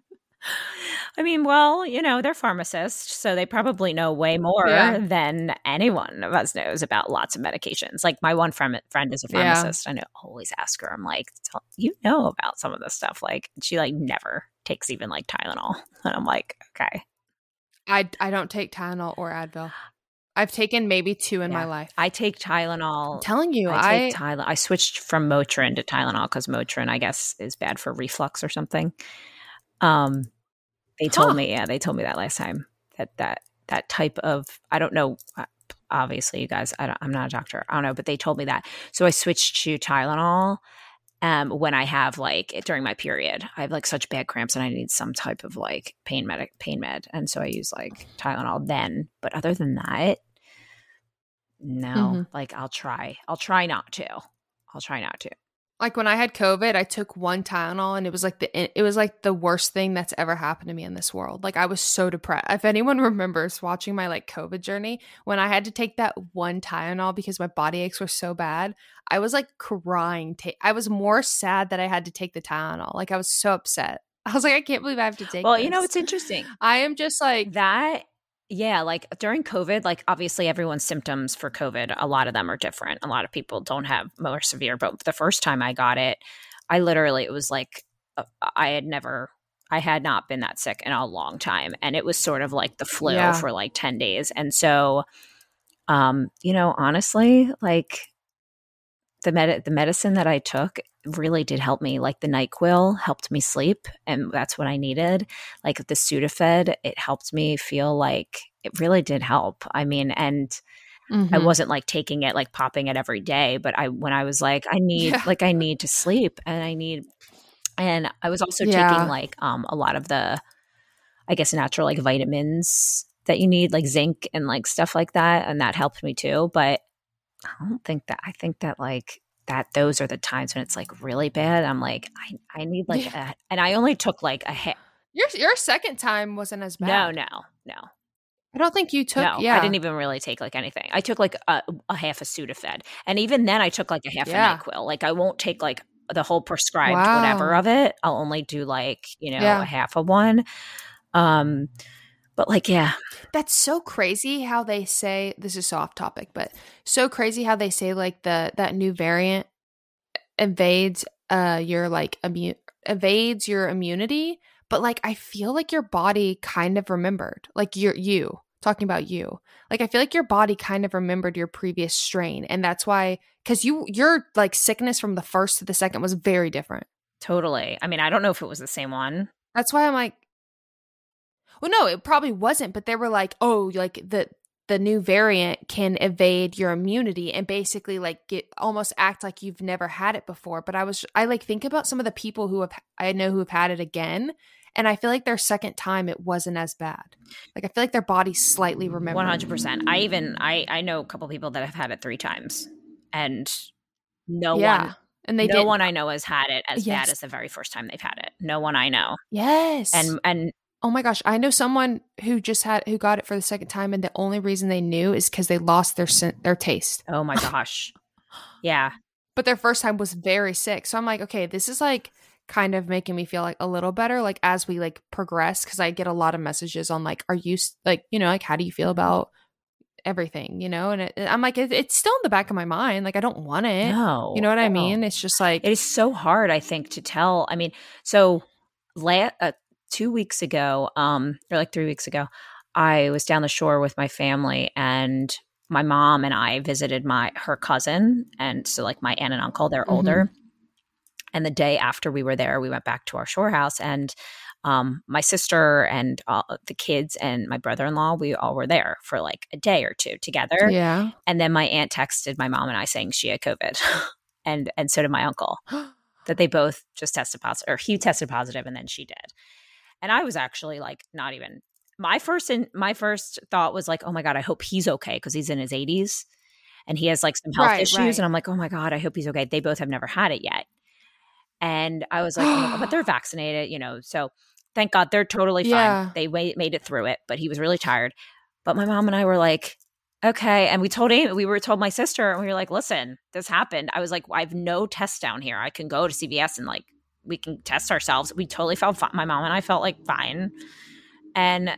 I mean, well, you know, they're pharmacists, so they probably know way more Yeah. than anyone of us knows about lots of medications. Like my one friend, friend is a Yeah. and I always ask her. I'm like, "Tell- you know about some of this stuff. Like she like never takes even like Tylenol, (laughs) and I'm like, okay. I, I don't take Tylenol or Advil. I've taken maybe two in my life. I take Tylenol. I'm telling you, I I, take Tylenol. I switched from Motrin to Tylenol because Motrin, I guess, is bad for reflux or something. Um, they told Huh. me, yeah, they told me that last time that that that type of I don't know. uh, Obviously, you guys, I don't, I'm not a doctor. I don't know, but they told me that. So I switched to Tylenol. Um, when I have like during my period, I have like such bad cramps and I need some type of like pain med, pain med, and so I use like Tylenol then. But other than that, no. Mhm. Like I'll try. I'll try not to. I'll try not to. Like when I had COVID, I took one Tylenol and it was like the it was like the worst thing that's ever happened to me in this world. Like I was so depressed. If anyone (laughs) remembers watching my like COVID journey, when I had to take that one Tylenol because my body aches were so bad, I was like crying. Ta- I was more sad that I had to take the Tylenol. Like I was so upset. (laughs) I was like, I can't believe I have to take. Well, you know, it's interesting. I am just like that yeah like during covid like obviously everyone's symptoms for covid a lot of them are different a lot of people don't have more severe but the first time i got it i literally it was like uh, i had never i had not been that sick in a long time and it was sort of like the flu Yeah. for like 10 days and so um you know honestly like the med- the medicine that i took really did help me like the nyquil helped me sleep and that's what i needed like the Sudafed, it helped me feel like it really did help. I mean, and I mhm. wasn't like taking it, like popping it every day, but I, when I was like, I need, Yeah. like, I need to sleep and I need, and I was also Yeah. taking like, um, a lot of the, I guess, natural like vitamins that you need, like zinc and like stuff like that. And that helped me too. But I don't think that, I think that like, that those are the times when it's like really bad. I'm like, I, I need like a, and I only took like a hit. your your second time wasn't as bad. no, no, no. I don't think you took. no, yeah, I didn't even really take like anything. I took like a, a half a Sudafed, and even then, I took like a half Yeah. a Nyquil. Like I won't take like the whole prescribed Wow. whatever of it. I'll only do like you know Yeah. a half of one. Um, but like yeah, That's so crazy how they say this is so off topic, but so crazy how they say like the that new variant evades uh your like immune evades your immunity, but like I feel like your body kind of remembered. Like you're you talking about you. Like I feel like your body kind of remembered your previous strain and that's why cuz you your like sickness from the first to the second was very different. totally. I mean, I don't know if it was the same one. That's why I'm like, well, no, it probably wasn't, but they were like, oh, like the the new variant can evade your immunity and basically like get almost act like you've never had it before. But I was I like think about some of the people who have I know who have had it again, and I feel like their second time it wasn't as bad. Like I feel like their body slightly remembered. One hundred percent. I even I I know a couple people that have had it three times, and no yeah, one. and they no did one I know has had it as Yes. bad as the very first time they've had it. No one I know. Yes, And and Oh my gosh, I know someone who just had who got it for the second time, and the only reason they knew is because they lost their their taste. oh my gosh. Yeah. But their first time was very sick, so I'm like, okay, this is like kind of making me feel like a little better, like as we like progress, because I get a lot of messages on like, are you s- like, you know, like how do you feel about everything, you know? And it, I'm like, it, it's still in the back of my mind, like I don't want it, No. you know what I mean? It's just like, It is so hard, I think, to tell. I mean, so la- uh, two weeks ago, um, or like three weeks ago, I was down the shore with my family, and my mom and I visited my her cousin, and so like my aunt and uncle, they're Mhm. older. And the day after we were there, we went back to our shore house, and um, my sister and all the kids and my brother in law, we all were there for like a day or two together. yeah, And then my aunt texted my mom and I saying she had COVID, (laughs) and and so did my uncle that they both just tested positive, or he tested positive, and then she did. And I was actually like, not even my first. In, my first thought was like, oh my god, I hope he's okay because he's in his eighties and he has like some health Right, issues, right. and I'm like, oh my god, I hope he's okay. They both have never had it yet, And I was like, oh, but they're (gasps) vaccinated, you know. So thank God they're totally fine. Yeah. They made it through it, but he was really tired. But my mom and I were like, okay. And we told Amy, we were told my sister, and we were like, listen, this happened. I was like, I have no tests down here. I can go to CVS and like we can test ourselves. We totally felt fine. My mom and I felt like fine. And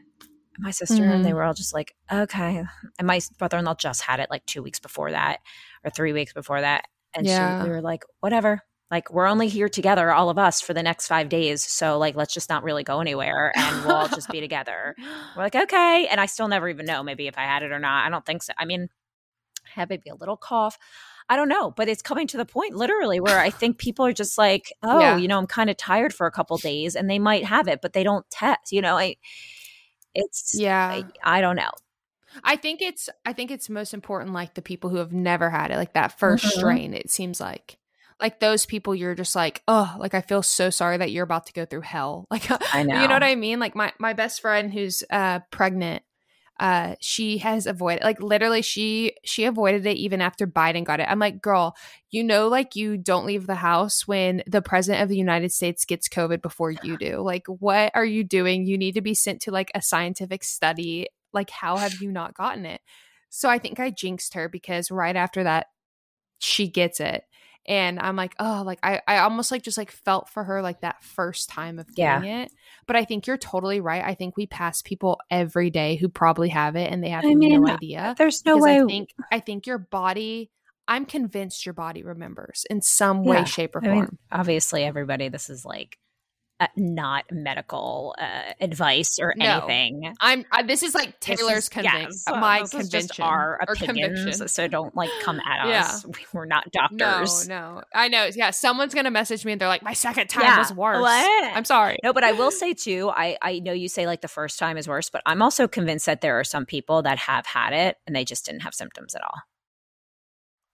my sister and they Mhm. were all just like, okay. And my brother in law just had it like two weeks before that or three weeks before that. And Yeah. she, we were like, whatever. Like, we're only here together, all of us, for the next five days. So, like, let's just not really go anywhere and we'll all just be together. We're like, okay. And I still never even know maybe if I had it or not. I don't think so. I mean, I had maybe a little cough. I don't know, but it's coming to the point literally where I think people are just like, oh, Yeah. you know, I'm kind of tired for a couple days and they might have it, but they don't test, you know, I, it's, Yeah. I, I don't know. I think it's I think it's most important like the people who have never had it, like that 1st Mhm. strain, it seems like. Like those people you're just like, oh, like I feel so sorry that you're about to go through hell. (laughs) Like I know. you know what I mean? Like my my best friend who's uh pregnant, uh, she has avoided like literally she she avoided it even after Biden got it. I'm like, girl, you know, like you don't leave the house when the president of the United States gets COVID before you do. Like, what are you doing? You need to be sent to like a scientific study. Like, how have you not gotten it? So I think I jinxed her because right after that, she gets it. And I'm like, oh, like I, I almost like just like felt for her like that first time of Yeah. getting it. But I think you're totally right. I think we pass people every day who probably have it and they have I mean, no idea. There's no way. I think I think your body I'm convinced your body remembers in some way, Yeah. shape, or I form. mean, obviously, everybody, this is like uh, not medical uh, advice or No. anything. I'm I, this is like Taylor's is- convic- yes, uh, my this convention is just our opinions. conviction. So don't like come at (laughs) Yeah. us. We're not No, doctors. no, I know. Yeah, someone's gonna message me and they're like, "My second time Yeah. was worse." What? I'm sorry. No, but I will say too, I, I know you say like the first time is worse, but I'm also convinced that there are some people that have had it and they just didn't have symptoms at all.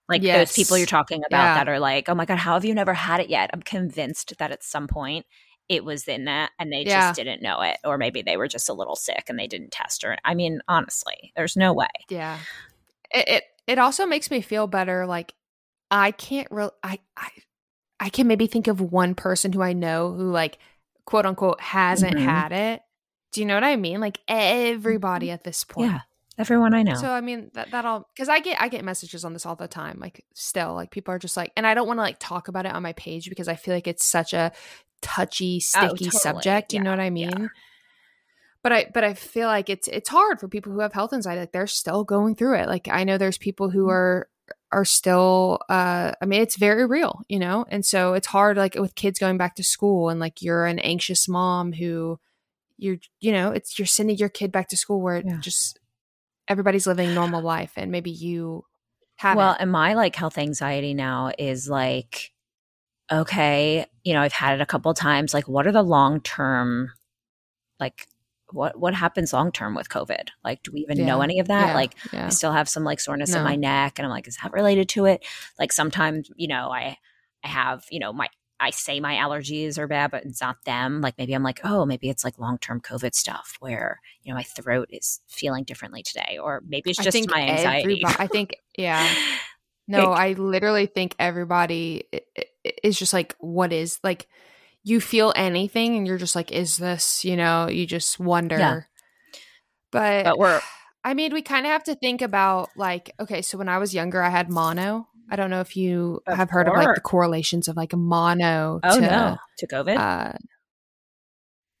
Like Yes. those people you're talking about Yeah. that are like, oh my God, how have you never had it yet? I'm convinced that at some point it was in that and they Yeah. just didn't know it. Or maybe they were just a little sick and they didn't test her. I mean, honestly, there's no way. Yeah. It it, it also makes me feel better. Like I can't real I I I can maybe think of one person who I know who like quote unquote hasn't Mhm. had it. Do you know what I mean? Like everybody at this point. Yeah. Everyone I know. So I mean that that'll because I get I get messages on this all the time. Like still, like people are just like, and I don't want to like talk about it on my page because I feel like it's such a touchy, sticky Oh, totally. subject. You know what I mean? yeah. But I but I feel like it's it's hard for people who have health anxiety. Like they're still going through it. Like I know there's people who Mm-hmm. are are still uh I mean it's very real, you know? And so it's hard like with kids going back to school and like you're an anxious mom who you're you know, it's you're sending your kid back to school where it Yeah. just everybody's living normal life and maybe you haven't. Well, and my like health anxiety now is like, okay, you know, I've had it a couple times. Like, what are the long term, like, what what happens long term with COVID? Like, do we even know any of that? Yeah, Like, yeah. I still have some like soreness in my neck, and I'm like, is that related to it? Like, sometimes, you know, I I have, you know, my I say my allergies are bad, but it's not them. Like maybe I'm like, oh, maybe it's like long term COVID stuff where you know my throat is feeling differently today, or maybe it's just my anxiety. I think yeah. (laughs) No, Like- I literally think everybody is just like, what is like, you feel anything and you're just like, is this, you know, you just wonder. But, but we're (sighs) I mean, we kind of have to think about like, okay, so when I was younger, I had mono. I don't know if you have heard of like the correlations of like mono oh to, no to COVID. uh,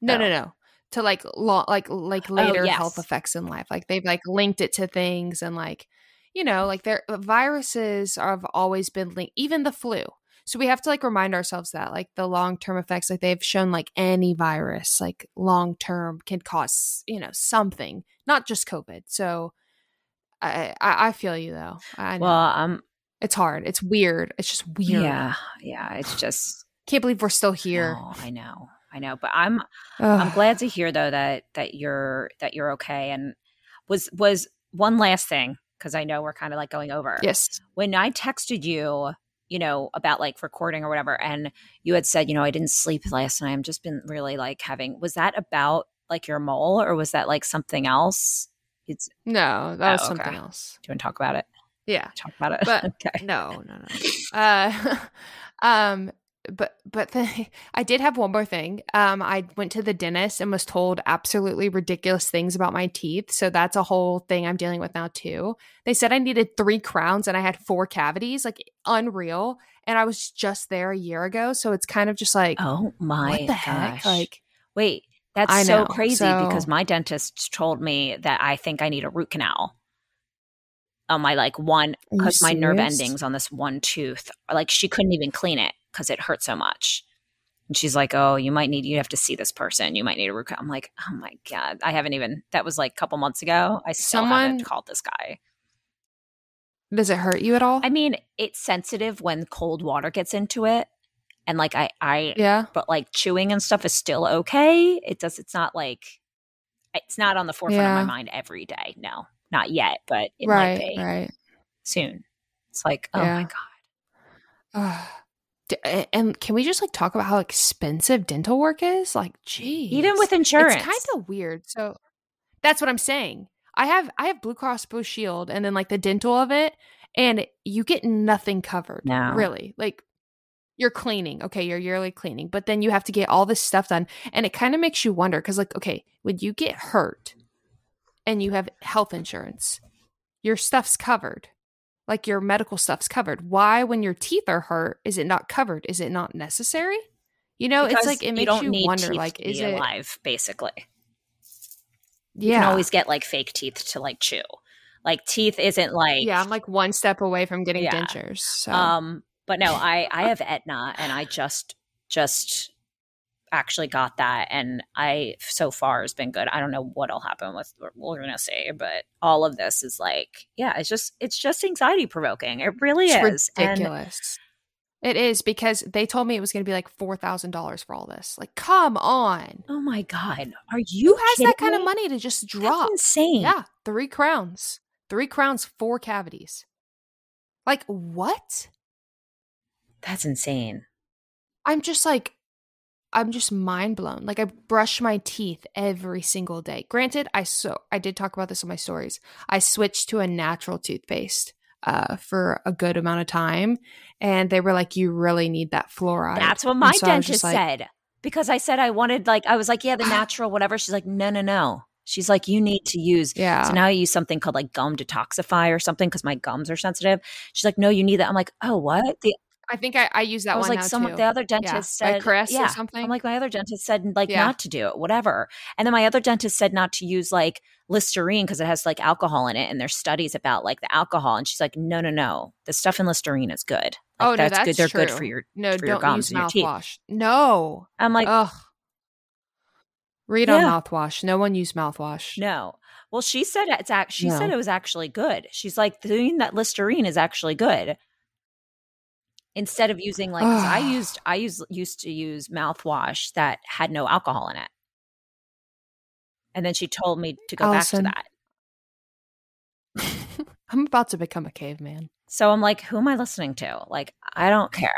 no, Oh. no, no. To like lo- like like later yes. health effects in life. Like they've like linked it to things and like you know, like their viruses have always been linked even the flu. So we have to like remind ourselves that like the long-term effects like they've shown like any virus like long-term can cause, you know, something, not just COVID. So I I, I feel you though. I know. well, um, it's hard. It's weird. It's just weird. yeah, yeah. It's just Can't believe we're still here. no, I know, I know. But I'm Ugh. I'm glad to hear though that that you're that you're okay. And was was one last thing because I know we're kind of like going over. Yes. when I texted you, you know, about like recording or whatever, and you had said, you know, I didn't sleep last night. I'm just been really like having. Was that about like your mole, or was that like something else? It's. No, that was Oh, something okay. else. Do you want to talk about it? Yeah. Talk about it. But- (laughs) okay. No, no, no. Uh, (laughs) um, but but the, (laughs) I did have one more thing. Um, I went to the dentist and was told absolutely ridiculous things about my teeth. So that's a whole thing I'm dealing with now too. They said I needed three crowns and I had four cavities, like unreal. And I was just there a year ago, so it's kind of just like, oh my what the gosh. heck? Like, wait, that's I so know, crazy so- because my dentist told me that I think I need a root canal on my like one because my nerve endings on this one tooth, like she couldn't even clean it because it hurt so much. And she's like, "Oh, you might need you have to see this person. You might need a root. I'm like, "Oh my god, I haven't even." That was like a couple months ago. I still Someone- haven't called this guy. does it hurt you at all? I mean, it's sensitive when cold water gets into it, and like I, I, yeah. but like chewing and stuff is still okay. It does. It's not like it's not on the forefront of my mind every day. No, not yet, but it right. might be Right. soon. It's like, oh Yeah. my god. Ugh. D- a- and can we just like talk about how expensive dental work is? Like, geez, Even with insurance, it's kind of weird. So that's what I'm saying. I have I have Blue Cross Blue Shield, and then like the dental of it, and you get nothing covered. No. really. Like you're cleaning, okay, you're yearly cleaning, but then you have to get all this stuff done, and it kind of makes you wonder because like, okay, when you get hurt, and you have health insurance, your stuff's covered. Like your medical stuff's covered. Why, when your teeth are hurt, is it not covered? Is it not necessary? You know, Because it's like it you makes don't you, need wonder. Like, is it? alive? Basically, you Yeah, can always get like fake teeth to like chew. Like teeth isn't like yeah. I'm like one step away from getting Yeah. dentures. So Um, but no, I I have Aetna, and I just just actually got that, and I so far has been good. I don't know what'll happen with we're gonna see, but all of this is like, yeah, it's just it's just anxiety provoking. It really it's is And- ridiculous. it is because they told me it was going to be like four thousand dollars for all this. Like, come on, oh my god, are you who has that kind of money to just That's drop? insane. Yeah, three crowns, three crowns, four cavities. Like what? that's insane. I'm just like, I'm just mind blown. Like I brush my teeth every single day. Granted, I so I did talk about this in my stories. I switched to a natural toothpaste uh, for a good amount of time, and they were like, "You really need that fluoride." That's what my so I was just dentist like- said. Because I said I wanted like I was like, yeah, the (gasps) natural whatever. She's like, no, no, no. She's like, you need to use Yeah. So now I use something called like gum detoxify or something because my gums are sensitive. She's like, no, you need that. I'm like, oh, what? The, I think I, I use that I was one like, someone, the other dentist By said, Chris or yeah. something? I'm like, my other dentist said like Yeah. not to do it, whatever. And then my other dentist said not to use like Listerine because it has like alcohol in it, and there's studies about like the alcohol. And she's like, no, no, no, the stuff in Listerine is good. Like, oh no, that's, that's good. They're good for your. no. for your Don't gums use and your teeth. mouthwash. No. I'm like, Ugh. Read on mouthwash. No one use mouthwash. No. Well, she said it's act. She said it was actually good. She's like doing that Listerine is actually good. Instead of using like I ah. used I used used to use mouthwash that had no alcohol in it. And then she told me to go Allison. back to that. (laughs) I'm about to become a caveman. So I'm like, who am I listening to? Like, I don't care.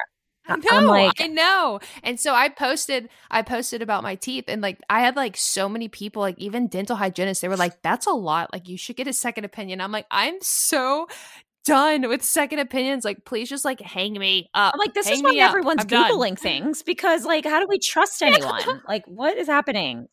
I know, I'm like- I know. And so I posted, I posted about my teeth, and like I had like so many people, like even dental hygienists, they were like, "That's a lot. Like you should get a second opinion." I'm like, I'm so done with second opinions. Like, please just like hang me up. I'm like, this Hang is why everyone's I'm done. Googling things because like, how do we trust (laughs) anyone? like, what is happening?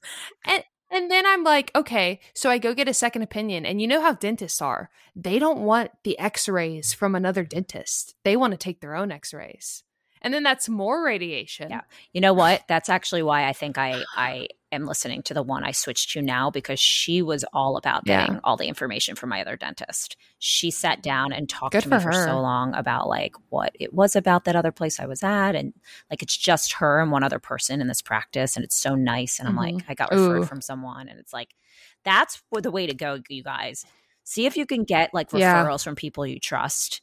And and then I'm like, okay, so I go get a second opinion. And you know how dentists are. They don't want the x rays from another dentist, they want to take their own x rays. And then that's more radiation. Yeah. You know what? That's actually why I think I I am listening to the one I switched to now because she was all about Yeah. getting all the information from my other dentist. She sat down and talked Good to me for so long about like what it was about that other place I was at and like it's just her and one other person in this practice and it's so nice and I'm like mm-hmm. I got referred Ooh. from someone and it's like that's the way to go you guys. See if you can get like referrals Yeah. from people you trust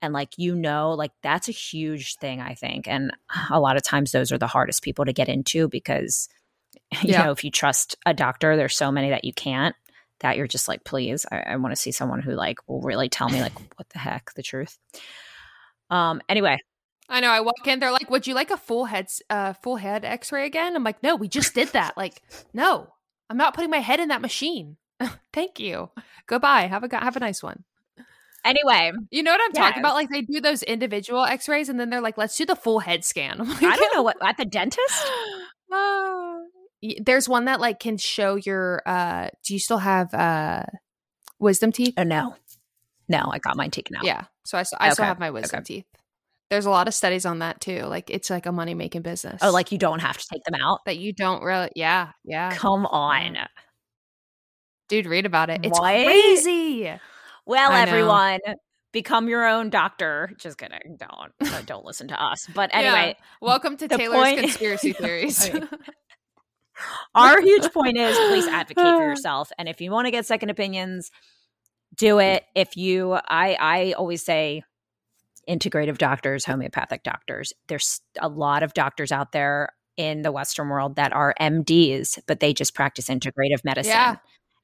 and like you know like that's a huge thing i think and a lot of times those are the hardest people to get into because you (laughs) Yeah. know if you trust a doctor there's so many that you can't that you're just like please i, I want to see someone who like will really tell me like (laughs) what the heck the truth um anyway I know. I walk in, they're like, "Would you like a full head, uh, full head X-ray again?" I'm like, "No, we just did that. Like, no, I'm not putting my head in that machine. (laughs) Thank you. Goodbye. Have a have a nice one." Anyway, You know what I'm talking about? Like they do those individual X-rays, and then they're like, "Let's do the full head scan." Like, I don't know what at the dentist. Ah. There's one that like can show your. uh Do you still have uh wisdom teeth? Oh no, no, I got mine taken out. Yeah. So I, still Okay, have my wisdom okay. teeth. There's a lot of studies on that too. Like it's like a money making business. Oh, like you don't have to take them out. that you don't really. Yeah. Yeah. Come on. Dude, read about it. It's What? crazy. Well, I know. everyone, become your own doctor. Just kidding. Don't don't listen to us. But anyway, Welcome to Taylor's point- conspiracy theories. (laughs) (laughs) Our huge point is please advocate for (laughs) yourself and if you want to get second opinions do it if you i i always say integrative doctors homeopathic doctors there's a lot of doctors out there in the western world that are mds but they just practice integrative medicine Yeah.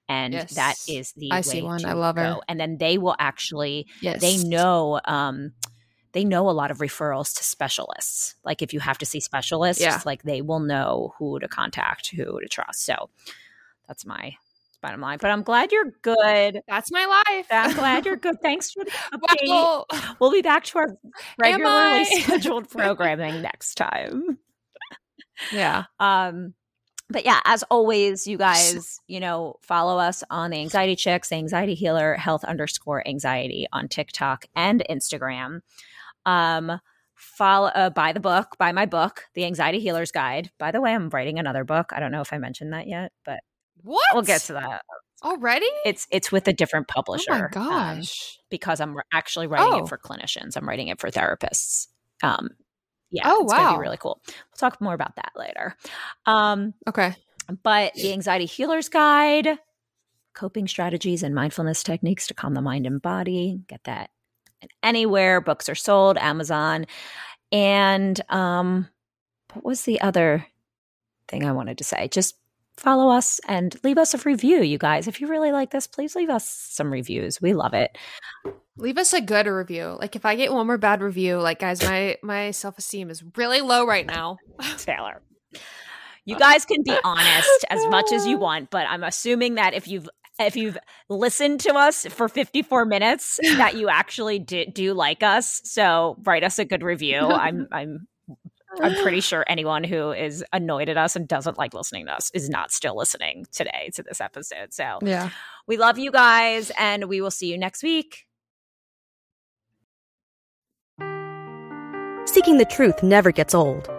and Yes. that is the I way see one. to I love her. and then they will actually yes. they know um they know a lot of referrals to specialists. Like if you have to see specialists Yeah. like they will know who to contact who to trust. So that's my bottom line. But i'm glad you're good. That's my life. i'm glad you're good. (laughs) Thanks for the update. Well, we'll be back to our (laughs) regularly (laughs) scheduled programming next time. Yeah. um but yeah as always you guys you know follow us on the anxiety chicks anxiety healer health underscore anxiety on tiktok and instagram um follow uh, buy the book buy my book the anxiety healer's guide by the way i'm writing another book i don't know if i mentioned that yet but What? we'll get to that already. it's it's with a different oh publisher my um, gosh. because i'm actually writing Oh. it for clinicians i'm writing it for therapists um yeah Oh, it's gonna wow. be really cool we'll talk more about that later um okay. but the anxiety healer's guide coping strategies and mindfulness techniques to calm the mind and body get that anywhere. Books are sold amazon. And um what was the other thing i wanted to say? Just follow us and leave us a review you guys. If you really like this please leave us some reviews. We love it. Leave us a good review. Like if I get one more bad review, like guys, my my self esteem is really low right now. (laughs) taylor. You guys can be honest as much as you (laughs) want but i'm assuming that if you've if you've listened to us for 54 minutes (laughs) that you actually do, do like us so write us a good review i'm (laughs) i'm i'm pretty sure anyone who is annoyed at us and doesn't like listening to us is not still listening today to this episode so Yeah. we love you guys and we will see you next week Seeking the truth never gets old.